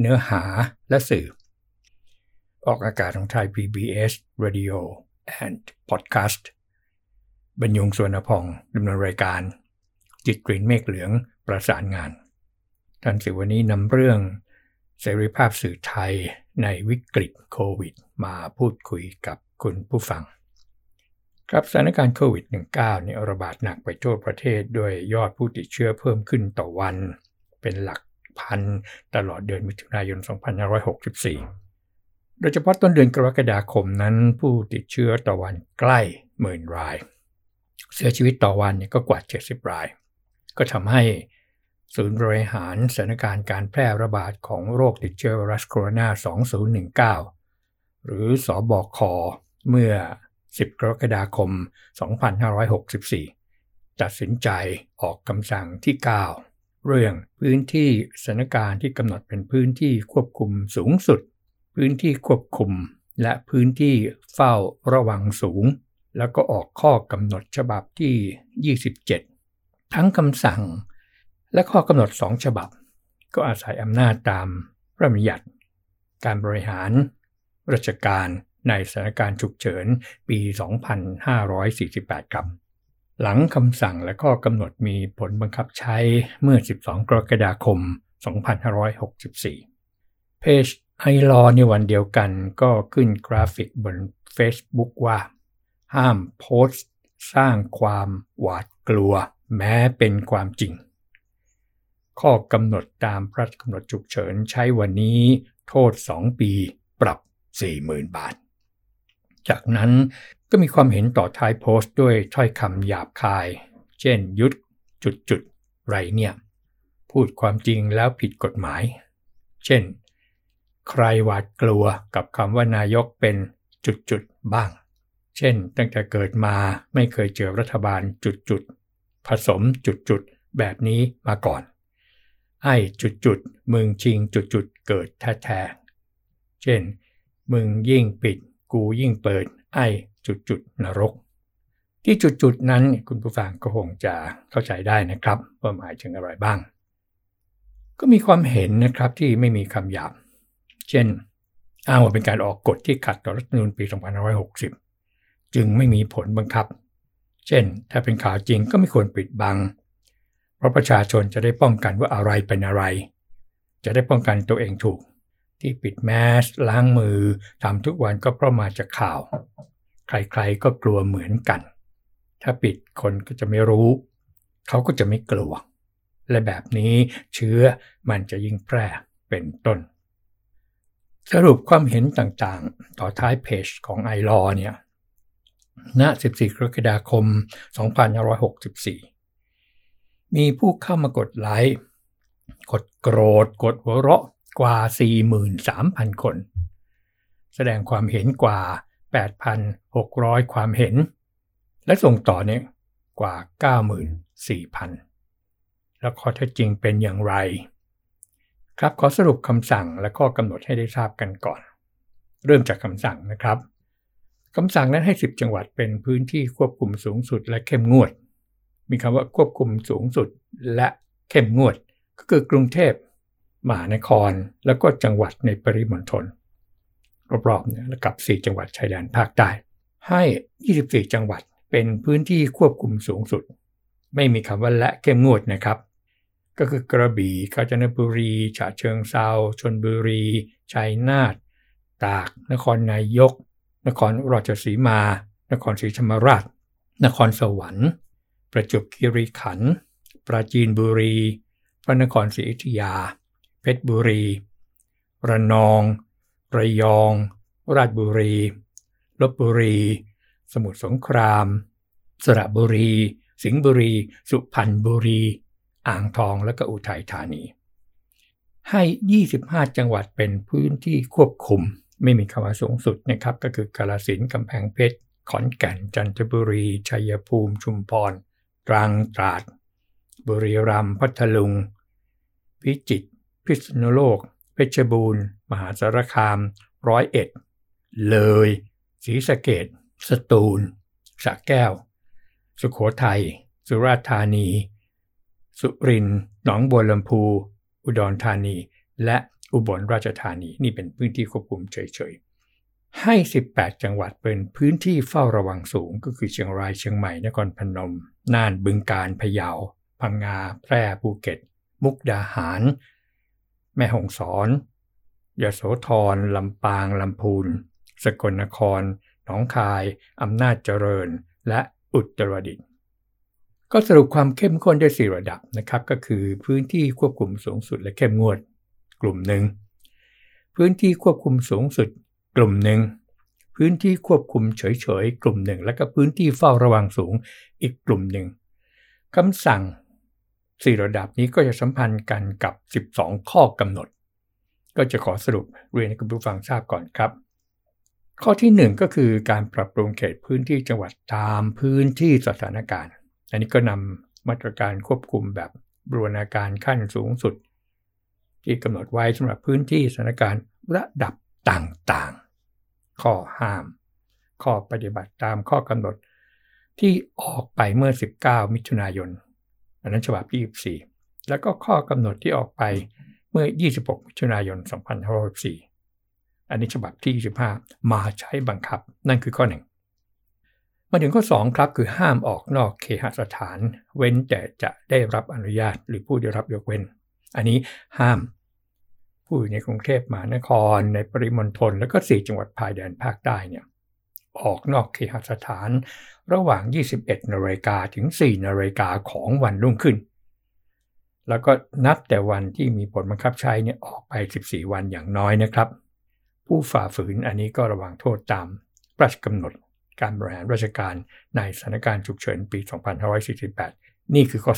เนื้อหาและสื่อ ออกอากาศของไทย PBS Radio and Podcast บรรยงสวนพองดำเนินรายการ จิตกรีนเมฆเหลืองประสานงาน ท่านสิวันนี้นำเรื่องเสรีภาพสื่อไทยในวิกฤตโควิด มาพูดคุยกับคุณผู้ฟัง ครับสถานการณ์โควิด -19 เนี่ยระบาดหนักไปทั่วประเทศ ด้วยยอดผู้ติดเชื้อเพิ่มขึ้นต่อวัน เป็นหลัก พันตลอดเดือนมิถุนายน 2564 โดยเฉพาะต้นเดือนกรกฎาคมนั้น ผู้ติดเชื้อต่อวันใกล้หมื่นราย เสียชีวิตต่อวันก็กว่า 70 ราย ก็ทำให้ศูนย์บริหารสถานการณ์การแพร่ระบาดของโรคติดเชื้อไวรัสโคโรนา 2019 หรือสอบอคเมื่อ 10 กรกฎาคม 2564 ตัดสินใจออกคำสั่งที่ 9 เรื่องพื้นที่สถานการณ์ที่กำหนดเป็นพื้นที่ควบคุมสูงสุด พื้นที่ควบคุม และพื้นที่เฝ้าระวังสูง แล้วก็ออกข้อกำหนดฉบับที่ 27 ทั้งคำสั่ง และข้อกำหนดสองฉบับ ก็อาศัยอำนาจตามพระบัญญัติ การบริหาร ราชการในสถานการณ์ฉุกเฉินปี 2548 ครับ หลังคำสั่งและข้อกำหนดมีผลบังคับใช้เมื่อ 12 กรกฎาคม 2564 เพจไอรอในวันเดียวกันก็ขึ้นกราฟิกบน Facebook ว่า ห้ามโพสต์ สร้างความหวาดกลัว แม้เป็นความจริง ข้อกำหนดตามพระราชกำหนดฉุกเฉินใช้วันนี้โทษ 2 ปี ปรับ 40,000 บาท จากนั้นก็มีความเห็นต่อท้ายโพสต์ด้วยถ้อยคำหยาบคาย เช่นยุดจุดจุดไรเนี่ย พูดความจริงแล้วผิดกฎหมาย เช่น ใครหวาดกลัวกับคำว่านายกเป็นจุดจุดบ้าง เช่น ตั้งแต่เกิดมาไม่เคยเจอรัฐบาลจุดจุดผสมจุดจุดแบบนี้มาก่อน ไอ้จุดจุดมึงชิงจุดจุดเกิดแท้ๆเช่น มึงยิ่งปิด กูยิ่งเปิดไอ้จุดจุดนรก ที่จุดจุดนั้นคุณผู้ฟังก็คงจะเข้าใจได้นะครับว่าหมายถึงอะไรบ้าง ก็มีความเห็นนะครับที่ไม่มีคำหยาบ เช่น อ้างว่าเป็นการออกกฎที่ขัดต่อรัฐธรรมนูญปี 2560 จึงไม่มีผลบังคับ เช่น ถ้าเป็นข่าวจริงก็ไม่ควรปิดบัง เพราะประชาชนจะได้ป้องกันว่าอะไรเป็นอะไร จะได้ป้องกันตัวเองถูก ที่ปิดแมสล้างมือทำทุกวันก็เพราะมาจากข่าว ใครๆก็กลัวเหมือนกัน ถ้าปิดคนก็จะไม่รู้ เขาก็จะไม่กลัว และแบบนี้เชื้อมันจะยิ่งแพร่เป็นต้น สรุปความเห็นต่างๆ ต่อท้ายเพจของไอรอเนี่ยณ 14 กรกฎาคม 2564 มีผู้เข้ามากดไลค์ กดโกรธ กดหัวเราะ กว่า 43,000 คน แสดงความเห็นกว่า 8,600 ความเห็น และส่งต่อเนี่ยกว่า 94,000 แล้วข้อเท็จจริงเป็นอย่างไร ครับขอสรุปคำสั่งและข้อกำหนดให้ได้ทราบกันก่อน เริ่มจากคำสั่งนะครับคำสั่งนั้นให้ 10 จังหวัดเป็นพื้นที่ควบคุมสูงสุดและเข้มงวด มีคำว่าควบคุมสูงสุดและเข้มงวด ก็คือกรุงเทพ มหานครแล้วก็จังหวัดในปริมณฑลรอบๆเนี่ยกับ 4 จังหวัดชายแดนภาคใต้ให้ 24 จังหวัดเป็นพื้นที่ควบคุมสูงสุด ไม่มีคำว่าและเข้มงวดนะครับ ก็คือกระบี่กาญจนบุรีฉะเชิงเซาชนบุรี ชัยนาทตาก นครนายก นครราชสีมา นครศรีธรรมราช นครสวรรค์ ประจวบคีรีขันธ์ปราจีนบุรี พระนครศรีอยุธยา เพชรบุรี ระนอง ระยอง ราชบุรี ลบบุรี สมุทรสงคราม สระบุรี สิงห์บุรี สุพรรณบุรี อ่างทองและก็อุทัยธานี ให้ 25 จังหวัดเป็นพื้นที่ควบคุม ไม่มีคำว่าสูงสุดนะครับ ก็คือกาลสินกำแพงเพชร ขอนแก่น จันทบุรี ชัยภูมิ ชุมพร ตรัง ตราด บุรีรัมย์ พัทลุง พิจิตร พิษณุโลก เพชรบูรณ์ มหาสารคาม ร้อยเอ็ด เลยศรีสะเกดสตูลสระแก้ว สุขโขทัย สุราษฎร์ธานี สุรินทร์หนองบัวลำพู อุดรธานี และอุบลราชธานีนี่เป็นพื้นที่ควบคุมเฉยๆ ให้ 18 จังหวัดเป็นพื้นที่เฝ้าระวังสูงก็คือเชียงรายเชียงใหม่นครพนม น่านบึงกาฬพะเยาพังงาแพร่ภูเก็ต มุกดาหาร แม่ฮ่องสอนยโสธรลำปางลำพูน สกลนคร หนองคาย อำนาจเจริญ และอุตรดิตถ์ก็สรุปความเข้มข้นได้สี่ระดับนะครับ ก็คือพื้นที่ควบคุมสูงสุดและเข้มงวด กลุ่มหนึ่ง พื้นที่ควบคุมสูงสุด กลุ่มหนึ่ง พื้นที่ควบคุมเฉยๆ กลุ่มหนึ่ง และก็พื้นที่เฝ้าระวังสูงอีกกลุ่มหนึ่งคำสั่ง สี่ระดับนี้ก็จะสัมพันธ์กันกับ 12 ข้อกำหนด ก็จะขอสรุปเรียนให้คุณผู้ฟังทราบก่อนครับ ข้อที่ 1 ก็คือการปรับปรุงเขตพื้นที่จังหวัดตามพื้นที่สถานการณ์ อันนี้ก็นำมาตรการควบคุมแบบบรณาการขั้นสูงสุด ที่กำหนดไว้สำหรับพื้นที่สถานการณ์ระดับต่างๆ ข้อห้าม ข้อปฏิบัติตามข้อกำหนดที่ออกไปเมื่อ 19 มิถุนายน อันนั้นฉบับที่24 แล้วก็ข้อกำหนดที่ออกไปเมื่อ 26มิถุนายน 2564 อันนี้ฉบับที่ 25 มาใช้บังคับ นั่นคือข้อหนึ่งมาถึงข้อ 2 ครับคือห้ามออกนอกเคหสถาน เว้นแต่จะได้รับอนุญาตหรือผู้ได้รับยกเว้น อันนี้ห้ามผู้อยู่ในกรุงเทพมหานคร ในปริมณฑลแล้วก็ 4 จังหวัดภายแดนภาคใต้เนี่ยออกนอกเคหสถาน ระหว่าง 21นาฬิกาถึง 4นาฬิกาของวันรุ่งขึ้น แล้วก็นับแต่วันที่มีผลบังคับใช้เนี่ยออกไป 14 วันอย่างน้อยนะครับ ผู้ฝ่าฝืนอันนี้ก็ระวังโทษตามพระราชกำหนดการบริหารราชการในสถานการณ์ฉุกเฉินปี 2548 นี่คือข้อ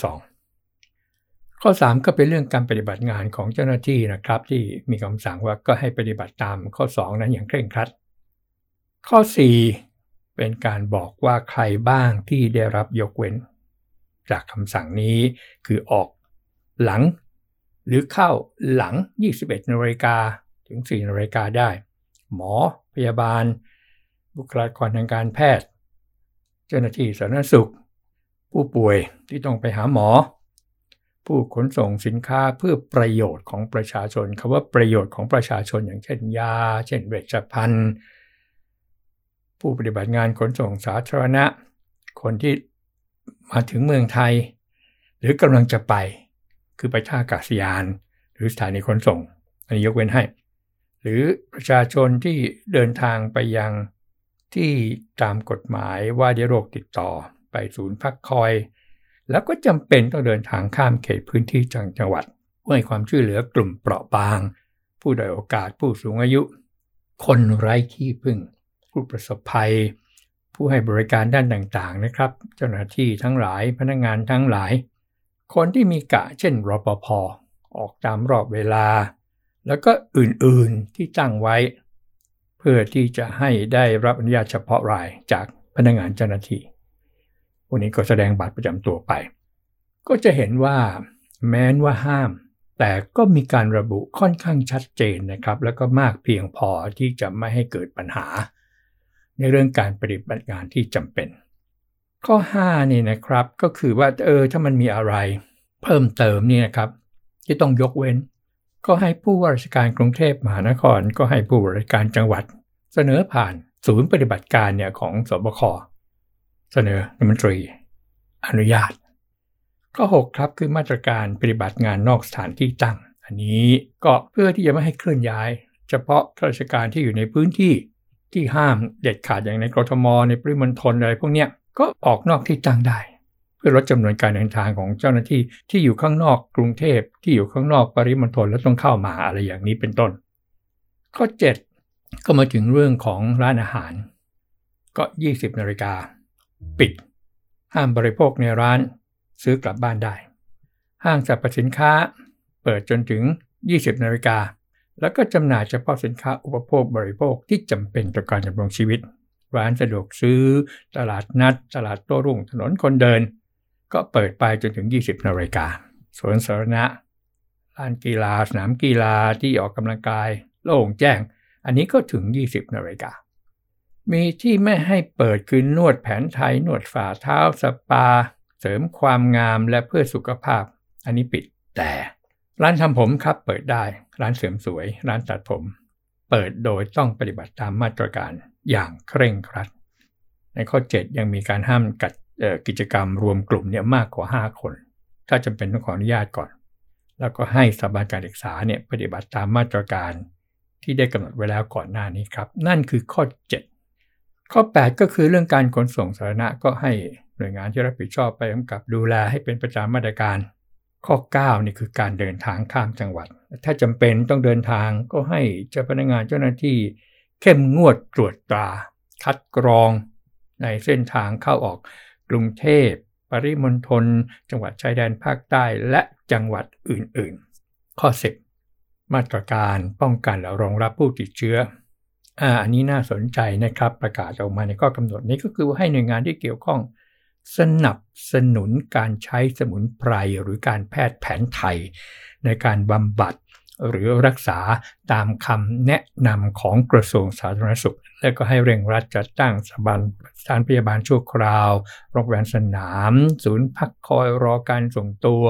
2 ข้อ 3 ก็เป็นเรื่องการปฏิบัติงานของเจ้าหน้าที่นะครับ ที่มีคำสั่งว่าก็ให้ปฏิบัติตามข้อ 2 นั้นอย่างเคร่งครัด ข้อ 4 เป็นการบอกว่าใครบ้างที่ได้รับยกเว้น จากคำสั่งนี้คือออกหลัง หรือเข้าหลัง 21นาฬิกาถึง4นาฬิกาได้ หมอพยาบาล บุคลากรทางการแพทย์ เจ้าหน้าที่สาธารณสุข ผู้ป่วยที่ต้องไปหาหมอ ผู้ขนส่งสินค้าเพื่อประโยชน์ของประชาชนคำว่าประโยชน์ของประชาชนอย่างเช่นยา เช่นเวชภัณฑ์ ผู้ปฏิบัติงานขนส่งสาธารณะ คนที่มาถึงเมืองไทย หรือกำลังจะไป คือไปท่าอากาศยาน หรือสถานีขนส่ง อันนี้ยกเว้นให้ หรือประชาชนที่เดินทางไปยังที่ตามกฎหมายว่าด้วยโรคติดต่อไปศูนย์พักคอย แล้วก็จำเป็นต้องเดินทางข้ามเขตพื้นที่จังจังหวัดเพื่อให้ความช่วยเหลือกลุ่มเปราะบาง ผู้ด้อยโอกาสผู้สูงอายุ คนไร้ที่พึ่ง ผู้ประสบภัย ผู้ให้บริการด้านต่างๆนะครับ เจ้าหน้าที่ทั้งหลายพนักงานทั้งหลาย คนที่มีกะเช่นรปภออกตามรอบเวลา แล้วก็อื่นๆที่ตั้งไว้ เพื่อที่จะให้ได้รับอนุญาตเฉพาะรายจากพนักงานเจ้าหน้าที่วันนี้ก็แสดงบัตรประจำตัวไป ก็จะเห็นว่าแม้นว่าห้าม แต่ก็มีการระบุค่อนข้างชัดเจนนะครับ แล้วก็มากเพียงพอที่จะไม่ให้เกิดปัญหา ในเรื่องการปฏิบัติงานที่จำเป็น ข้อ5นี่นะครับก็คือว่าเออถ้ามันมีอะไรเพิ่มเติมนี่นะครับที่ต้องยกเว้น ก็ให้ผู้ว่าราชการกรุงเทพมหานคร ก็ให้ผู้ว่าราชการจังหวัด เสนอผ่านศูนย์ปฏิบัติการเนี่ยของสบคเสนอรัฐมนตรี อนุญาต ข้อ 6 ครับคือมาตรการปฏิบัติงานนอกสถานที่ตั้ง อันนี้ก็เพื่อที่จะไม่ให้เคลื่อนย้าย เฉพาะข้าราชการที่อยู่ในพื้นที่ ที่ห้ามเด็ดขาดอย่างในกรทมในปริมณฑลอะไรพวกเนี้ยก็ออกนอกที่ตั้งได้ เพื่อลดจำนวนการเดินทางของเจ้าหน้าที่ที่อยู่ข้างนอกกรุงเทพที่อยู่ข้างนอกปริมณฑลแล้วต้องเข้ามาอะไรอย่างนี้เป็นต้น ข้อ 7 ก็มาถึงเรื่องของร้านอาหาร ก็ 20นาฬิกาปิด ห้ามบริโภคในร้านซื้อกลับบ้านได้ ห้างสรรพสินค้า เปิดจนถึง 20นาฬิกา แล้วก็จำหน่ายเฉพาะสินค้าอุปโภคบริโภคที่จำเป็นต่อการดำรงชีวิต ร้านสะดวกซื้อ ตลาดนัด ตลาดโต้รุ่งถนนคนเดิน ก็เปิดไปจนถึง 20นาฬิกาสวนสาธารณะลานกีฬาสนามกีฬาที่ออกกำลังกาย โล่งแจ้ง อันนี้ก็ถึง 20นาฬิกามีที่ไม่ให้เปิดคือนวดแผนไทยนวดฝ่าเท้าสปา เสริมความงามและเพื่อสุขภาพ อันนี้ปิดแต่ ร้านทำผมครับเปิดได้ ร้านเสริมสวย ร้านตัดผม เปิดโดยต้องปฏิบัติตามมาตรการอย่างเคร่งครัด ในข้อ 7 ยังมีการห้ามกัดกิจกรรมรวมกลุ่มเนี่ยมากกว่า 5 คน ถ้าจำเป็นต้องขออนุญาตก่อน แล้วก็ให้สถาบันการศึกษาเนี่ยปฏิบัติตามมาตรการที่ได้กำหนดไว้แล้วก่อนหน้านี้ครับ นั่นคือข้อ 7 ข้อ 8 ก็คือเรื่องการขนส่งสาธารณะก็ให้หน่วยงานที่รับผิดชอบไปกำกับดูแลให้เป็นประจำมาตรการ ข้อ 9 นี่คือการเดินทางข้ามจังหวัด ถ้าจำเป็นต้องเดินทางก็ให้เจ้าพนักงานเจ้าหน้าที่ เข้มงวดตรวจตรา คัดกรอง ในเส้นทางเข้าออกกรุงเทพ ปริมณฑลจังหวัดชายแดนภาคใต้และจังหวัดอื่นๆ ข้อ 10 มาตรการป้องกันและรองรับผู้ติดเชื้ออ่าอันนี้น่าสนใจนะครับประกาศออกมาในข้อกำหนดนี้ก็คือให้หน่วยงานที่เกี่ยวข้อง สนับสนุนการใช้สมุนไพรหรือการแพทย์แผนไทย ในการบำบัดหรือรักษาตามคำแนะนำของกระทรวงสาธารณสุข และก็ให้เร่งรัดจัดตั้งสถาบันสถานพยาบาลชั่วคราว โรงพยาบาลสนาม ศูนย์พักคอยรอการส่งตัว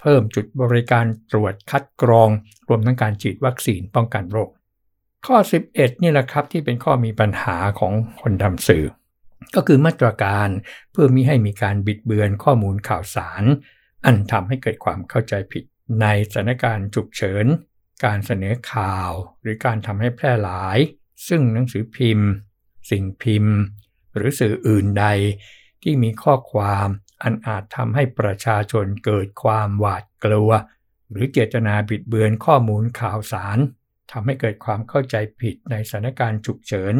เพิ่มจุดบริการตรวจคัดกรอง รวมทั้งการฉีดวัคซีนป้องกันโรค ข้อ 11 นี่แหละครับที่เป็นข้อมีปัญหาของคนทำสื่อ ก็คือมาตรการเพื่อมิให้มีการบิดเบือนข้อมูลข่าวสาร อันทำให้เกิดความเข้าใจผิด ในสถานการณ์ฉุกเฉิน การเสนอข่าว หรือการทำให้แพร่หลาย ซึ่งหนังสือพิมพ์ สิ่งพิมพ์ หรือสื่ออื่นใด ที่มีข้อความอันอาจทำให้ประชาชนเกิดความหวาดกลัว หรือเจตนาบิดเบือนข้อมูลข่าวสารทำให้เกิดความเข้าใจผิดในสถานการณ์ฉุกเฉิน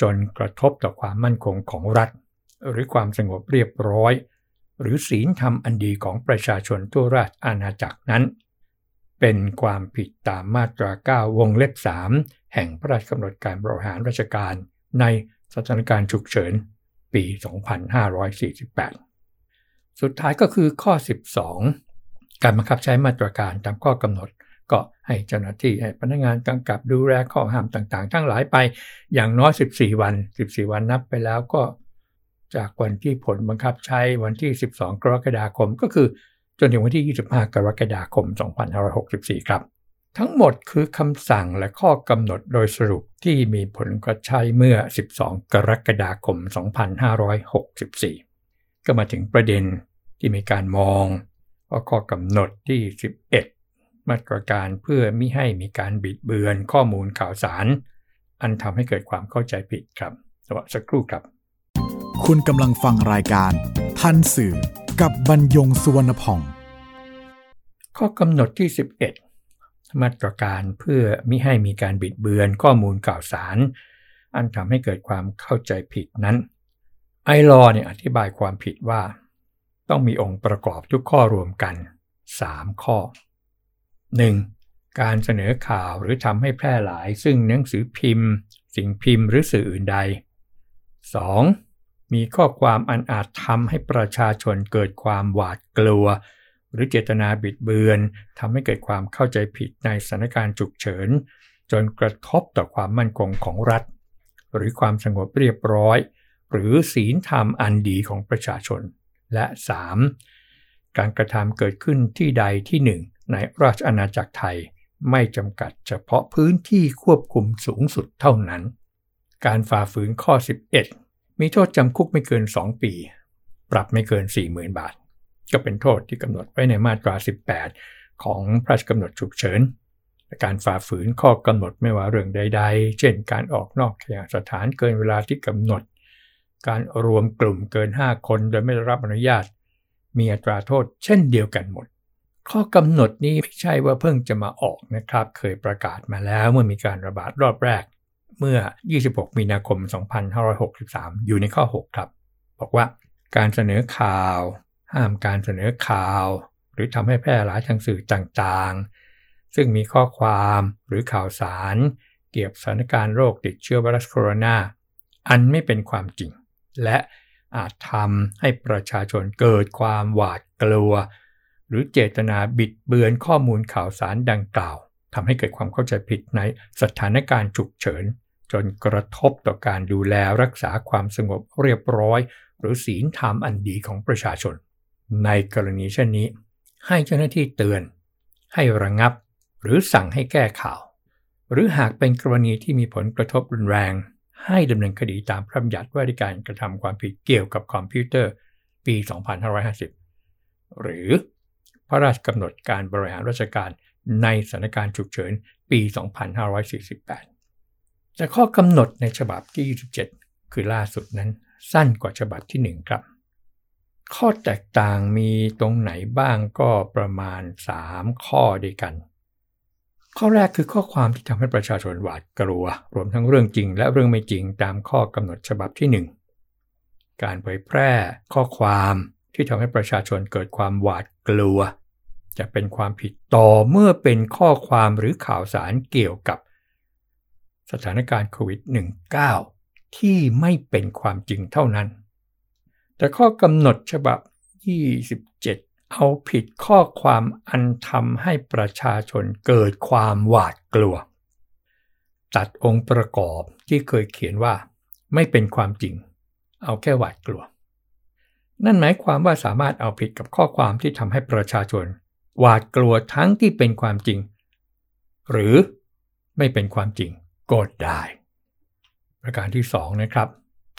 จนกระทบต่อความมั่นคงของรัฐ หรือความสงบเรียบร้อย หรือศีลธรรมอันดีของประชาชนทั่วราชอาณาจักรนั้น เป็นความผิดตามมาตรา 9 วงเล็บ 3 แห่งพระราชกำหนดการบริหารราชการ ในสถานการณ์ฉุกเฉิน ปี 2548 สุดท้ายก็คือข้อ 12 การบังคับใช้มาตรการตามข้อกำหนด ก็ให้เจ้าหน้าที่ให้พนักงานกำกับดูแลข้อห้ามต่างๆ ทั้งหลายไปอย่างน้อย 14 วัน 14 วันนับไปแล้วก็ จากวันที่ผลบังคับใช้วันที่ 12 กรกฎาคมก็คือจนถึงวันที่ 25 กรกฎาคม 2564 ครับ ทั้งหมดคือคำสั่งและข้อกำหนดโดยสรุปที่มีผลกระใช้เมื่อ 12 กรกฎาคม 2564 ก็มาถึงประเด็นที่มีการมองว่าข้อกำหนดที่ 11 มาตรการเพื่อไม่ให้มีการบิดเบือนข้อมูลข่าวสาร อันทำให้เกิดความเข้าใจผิดครับสวัสดีสักครู่ครับ คุณกำลังฟังรายการ ทันสื่อกับบรรยงสุวรรณพอง ข้อกำหนดที่ 11 มาตรการเพื่อไม่ให้มีการบิดเบือนข้อมูลข่าวสาร อันทำให้เกิดความเข้าใจผิดนั้นไอรอเนี่ยอธิบายความผิดว่า ต้องมีองค์ประกอบทุกข้อรวมกัน 3 ข้อ 1. การเสนอข่าวหรือทำให้แพร่หลาย ซึ่งหนังสือพิมพ์ สิ่งพิมพ์หรือสื่ออื่นใด 2. มีข้อความอันอาจทำให้ประชาชนเกิดความหวาดกลัว หรือเจตนาบิดเบือนทำให้เกิดความเข้าใจผิดในสถานการณ์ฉุกเฉิน จนกระทบต่อความมั่นคงของรัฐ หรือความสงบเรียบร้อย หรือศีลธรรมอันดีของประชาชน และ 3. การกระทำเกิดขึ้นที่ใดที่หนึ่ง ในราชอาณาจักรไทยไม่จำกัดเฉพาะพื้นที่ควบคุมสูงสุดเท่านั้น การฝ่าฝืนข้อ 11 มีโทษจำคุกไม่เกิน 2 ปี ปรับไม่เกิน 40,000 บาท ก็เป็นโทษที่กำหนดไว้ในมาตรา 18 ของพระราชกำหนดฉุกเฉินการฝ่าฝืนข้อกำหนดไม่ว่าเรื่องใด ๆ เช่น การออกนอกเคหสถานเกินเวลาที่กำหนด การรวมกลุ่มเกิน 5 คนโดยไม่ได้รับอนุญาต มีอัตราโทษเช่นเดียวกันหมด ข้อกำหนดนี้ไม่ใช่ว่าเพิ่งจะมาออกนะครับ เคยประกาศมาแล้วเมื่อมีการระบาดรอบแรก เมื่อ 26 มีนาคม 2563 อยู่ในข้อ 6 ครับ บอกว่าการเสนอข่าว ห้ามการเสนอข่าว หรือทำให้แพร่หลายทางสื่อต่างๆ ซึ่งมีข้อความหรือข่าวสาร เกี่ยวกับสถานการณ์โรคติดเชื้อไวรัสโคโรนาอันไม่เป็นความจริง และอาจทำให้ประชาชนเกิดความหวาดกลัว หรือเจตนาบิดเบือนข้อมูลข่าวสารดังกล่าวทำให้เกิดความเข้าใจผิดในสถานการณ์ฉุกเฉิน จนกระทบต่อการดูแลรักษาความสงบเรียบร้อย หรือศีลธรรมอันดีของประชาชน ในกรณีเช่นนี้ ให้เจ้าหน้าที่เตือน ให้ระงงับ หรือสั่งให้แก้ข่าว หรือหากเป็นกรณีที่มีผลกระทบรุนแรง ให้ดำเนินคดีตามพระบัญญัติว่าด้วยการกระทำความผิดเกี่ยวกับคอมพิวเตอร์ ปี 2550 หรือ พระราชกำหนดการบริหารราชการในสถานการณ์ฉุกเฉินปี 2548 แต่ข้อกำหนดในฉบับที่ 27 คือล่าสุดนั้นสั้นกว่าฉบับที่ 1 ครับ ข้อแตกต่างมีตรงไหนบ้างก็ประมาณ 3 ข้อด้วยกัน ข้อแรกคือข้อความที่ทำให้ประชาชนหวาดกลัว รวมทั้งเรื่องจริงและเรื่องไม่จริงตามข้อกำหนดฉบับที่ 1 การเผยแพร่ข้อความที่ทำให้ประชาชนเกิดความหวาด กลัว จะเป็นความผิดต่อเมื่อเป็นข้อความหรือข่าวสารเกี่ยวกับ สถานการณ์โควิด -19 ที่ไม่เป็นความจริงเท่านั้น แต่ข้อกำหนดฉบับ 27 เอาผิดข้อความอันทำให้ประชาชนเกิดความหวาดกลัว ตัดองค์ประกอบที่เคยเขียนว่า ไม่เป็นความจริง เอาแค่หวาดกลัว นั่นหมายความว่าสามารถเอาผิดกับข้อความที่ทำให้ประชาชน หวาดกลัวทั้งที่เป็นความจริง หรือไม่เป็นความจริงก็ได้ ประการที่ 2 นะครับ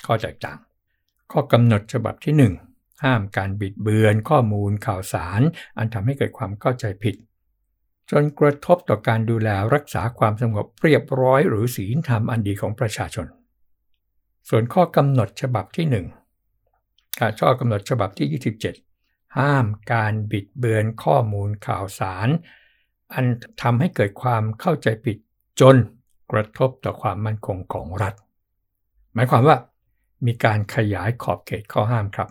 ข้อแตกต่าง ข้อกำหนดฉบับที่ 1 ห้ามการบิดเบือนข้อมูลข่าวสาร อันทำให้เกิดความเข้าใจผิด จนกระทบต่อการดูแลรักษาความสงบเรียบร้อย หรือศีลธรรมอันดีของประชาชน ส่วนข้อกำหนดฉบับที่ 1 การข้อกำหนดฉบับที่ 27 ห้ามการบิดเบือนข้อมูลข่าวสาร อันทำให้เกิดความเข้าใจผิดจนกระทบต่อความมั่นคงของรัฐ หมายความว่า มีการขยายขอบเขตข้อห้ามครับ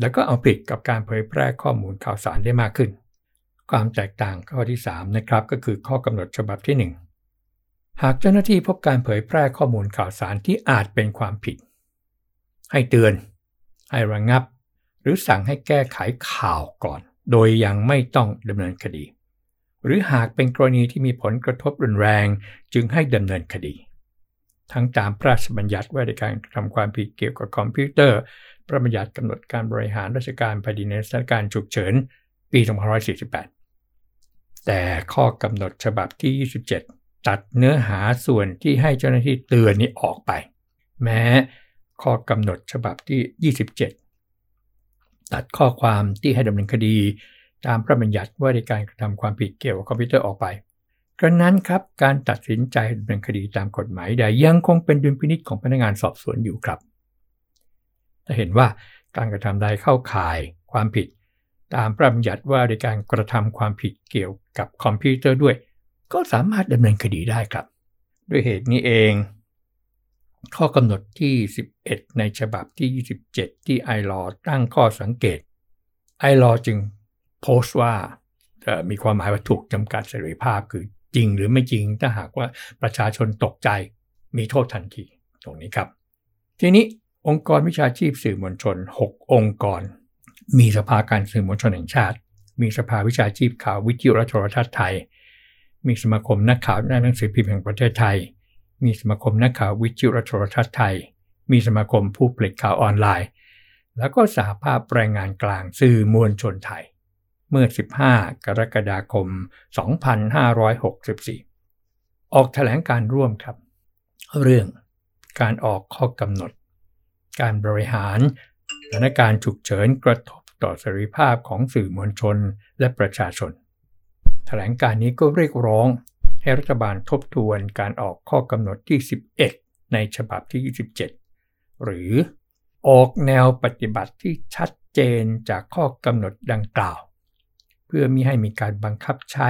แล้วก็เอาผิดกับการเผยแพร่ข้อมูลข่าวสารได้มากขึ้น ความแตกต่างข้อที่ 3 นะครับก็คือข้อกำหนดฉบับที่ 1 หากเจ้าหน้าที่พบการเผยแพร่ข้อมูลข่าวสารที่อาจเป็นความผิด ให้เตือน ให้ระงงับ หรือสั่งให้แก้ไขข่าวก่อน โดยยังไม่ต้องดำเนินคดี หรือหากเป็นกรณีที่มีผลกระทบรุนแรงจึงให้ดำเนินคดี ทั้งตามพระราชบัญญัติว่าด้วยการทำความผิดเกี่ยวกับคอมพิวเตอร์ พระบัญญัติกำหนดการบริหารราชการภายในสถานการณ์ฉุกเฉิน ปี2548 แต่ข้อกำหนดฉบับที่ 27 ตัดเนื้อหาส่วนที่ให้เจ้าหน้าที่เตือนนี้ออกไป แม้ ข้อกำหนดฉบับที่ 27 ตัดข้อความที่ให้ดำเนินคดี ตามพระบัญญัติว่าในการกระทำความผิดเกี่ยวกับคอมพิวเตอร์ออกไปกระนั้นครับการตัดสินใจดำเนินคดีตามกฎหมายใดยังคงเป็นดุลพินิจของพนักงานสอบสวนอยู่ครับถ้าเห็นว่าการกระทำใดเข้าข่ายความผิด ตามพระบัญญัติว่าในการกระทำความผิดเกี่ยวกับคอมพิวเตอร์ด้วย ก็สามารถดำเนินคดีได้ครับ ด้วยเหตุนี้เอง ข้อกำหนดที่ 11 ในฉบับที่ 27 ที่ไอรอตั้งข้อสังเกต ไอรอจึงโพสต์ว่ามีความหมายว่าถูกจำกัดเสรีภาพคือจริงหรือไม่จริงถ้าหากว่าประชาชนตกใจมีโทษทันทีตรงนี้ครับ ทีนี้องค์กรวิชาชีพสื่อมวลชน 6 องค์กร มีสภาการสื่อมวลชนแห่งชาติ มีสภาวิชาชีพข่าววิทยุและโทรทัศน์ไทย มีสมาคมนักข่าวหนังสือพิมพ์แห่งประเทศไทย มีสมาคมนักข่าววิจิรโทรทัศน์ไทย มีสมาคมผู้ผลิตข่าวออนไลน์ แล้วก็สหภาพแรงงานกลางสื่อมวลชนไทย เมื่อ 15 กรกฎาคม 2564 ออกแถลงการร่วมครับ เรื่องการออกข้อกำหนด การบริหารสถานการณ์ฉุกเฉินกระทบต่อเสรีภาพของสื่อมวลชนและประชาชน แถลงการนี้ก็เรียกร้อง ให้รัฐบาลทบทวนการออกข้อกำหนดที่ 11 ในฉบับที่ 27 หรือออกแนวปฏิบัติที่ชัดเจนจากข้อกำหนดดังกล่าว เพื่อมิให้มีการบังคับใช้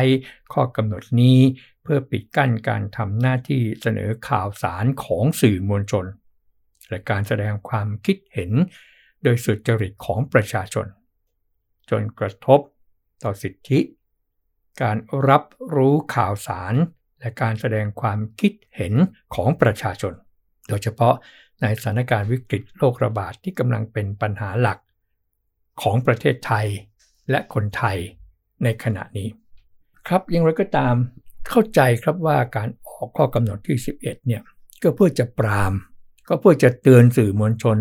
ข้อกำหนดนี้ เพื่อปิดกั้นการทำหน้าที่เสนอข่าวสารของสื่อมวลชน และการแสดงความคิดเห็น โดยสุจริตของประชาชน จนกระทบต่อสิทธิ การรับรู้ข่าวสาร และการแสดงความคิดเห็นของประชาชน โดยเฉพาะในสถานการณ์วิกฤตโรคระบาดทที่กำลังเป็นปัญหาหลักของประเทศไทยและคนไทยในขณะนี้ ครับยังไรก็ตามเข้าใจครับว่าการออกข้อกำหนดที่ 11 เนี่ยก็เพื่อจะปราม ก็เพื่อจะเตือนสื่อมวลชน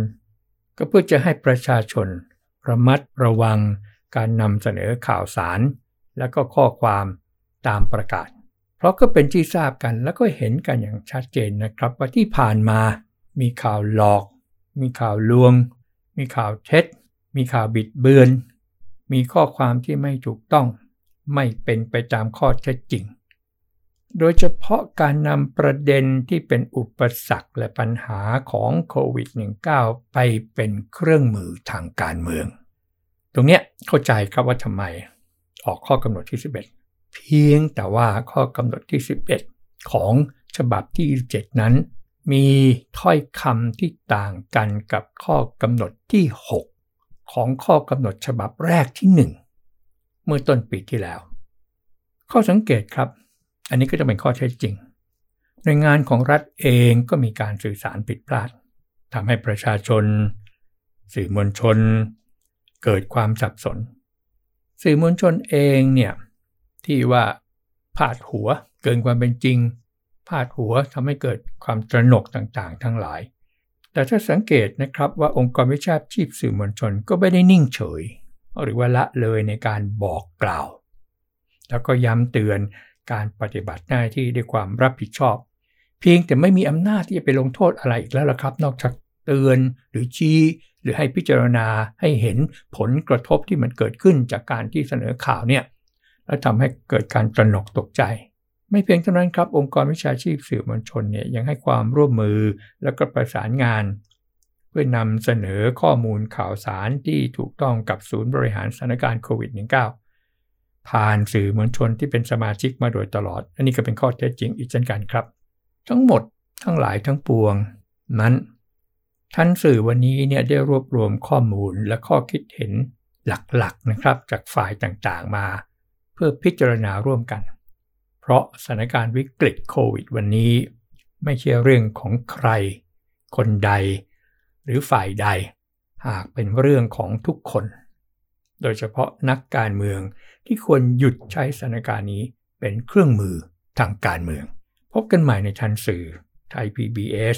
ก็เพื่อจะให้ประชาชน ระมัดระวังการนำเสนอข่าวสาร และก็ข้อความตามประกาศ เพราะก็เป็นที่ทราบกันและก็เห็นกันอย่างชัดเจนนะครับว่าที่ผ่านมามีข่าวหลอก มีข่าวลวง มีข่าวเท็จ มีข่าวบิดเบือน มีข้อความที่ไม่ถูกต้อง ไม่เป็นไปตามข้อเท็จจริง โดยเฉพาะการนำประเด็นที่เป็นอุปสรรคและปัญหาของโควิด -19 ไปเป็นเครื่องมือทางการเมือง ตรงนี้เข้าใจครับว่าทำไม ออกข้อกำหนดที่ 11 เพียงแต่ว่าข้อกำหนดที่ 11 ของฉบับที่ 27 นั้น มีถ้อยคำที่ต่างกันกับข้อกำหนดที่ 6 ของข้อกำหนดฉบับแรกที่ 1 เมื่อต้นปีที่แล้ว ข้อสังเกตครับ อันนี้ก็จะเป็นข้อเท็จจริงหน่วยงานของรัฐเองก็มีการสื่อสารผิดพลาดทำให้ประชาชน สื่อมวลชน เกิดความสับสน สื่อมวลชนเองเนี่ยที่ว่าพาดหัวเกินความเป็นจริงพาดหัวทำให้เกิดความตระหนกต่างๆ ทั้งหลาย แต่ถ้าสังเกตนะครับว่าองค์กรวิชาชีพสื่อมวลชนก็ไม่ได้นิ่งเฉย หรือว่าละเลยในการบอกกล่าว แล้วก็ย้ำเตือนการปฏิบัติหน้าที่ด้วยความรับผิดชอบ เพียงแต่ไม่มีอำนาจที่จะไปลงโทษอะไรอีกแล้วละครับ นอกจากเตือนหรือชี้ หรือให้พิจารณาให้เห็นผลกระทบที่มันเกิดขึ้นจากการที่เสนอข่าวเนี่ยแล้วทำให้เกิดการตระหนกตกใจ ไม่เพียงเท่านั้นครับ องค์กรวิชาชีพสื่อมวลชนเนี่ยยังให้ความร่วมมือและก็ประสานงาน เพื่อนำเสนอข้อมูลข่าวสารที่ถูกต้องกับศูนย์บริหารสถานการณ์โควิด -19 ผ่านสื่อมวลชนที่เป็นสมาชิกมาโดยตลอด อันนี้ก็เป็นข้อเท็จจริงอีกเช่นกันครับ ทั้งหมดทั้งหลายทั้งปวง นั้น ท่านสื่อวันนี้เนี่ยได้รวบรวมข้อมูลและข้อคิดเห็นหลักๆนะครับจากฝ่ายต่างๆมา เพื่อพิจารณาร่วมกัน เพราะสถานการณ์วิกฤตโควิดวันนี้ ไม่ใช่เรื่องของใคร คนใด หรือฝ่ายใด หากเป็นเรื่องของทุกคน โดยเฉพาะนักการเมืองที่ควรหยุดใช้สถานการณ์นี้เป็นเครื่องมือทางการเมือง พบกันใหม่ในทันสื่อไทย PBS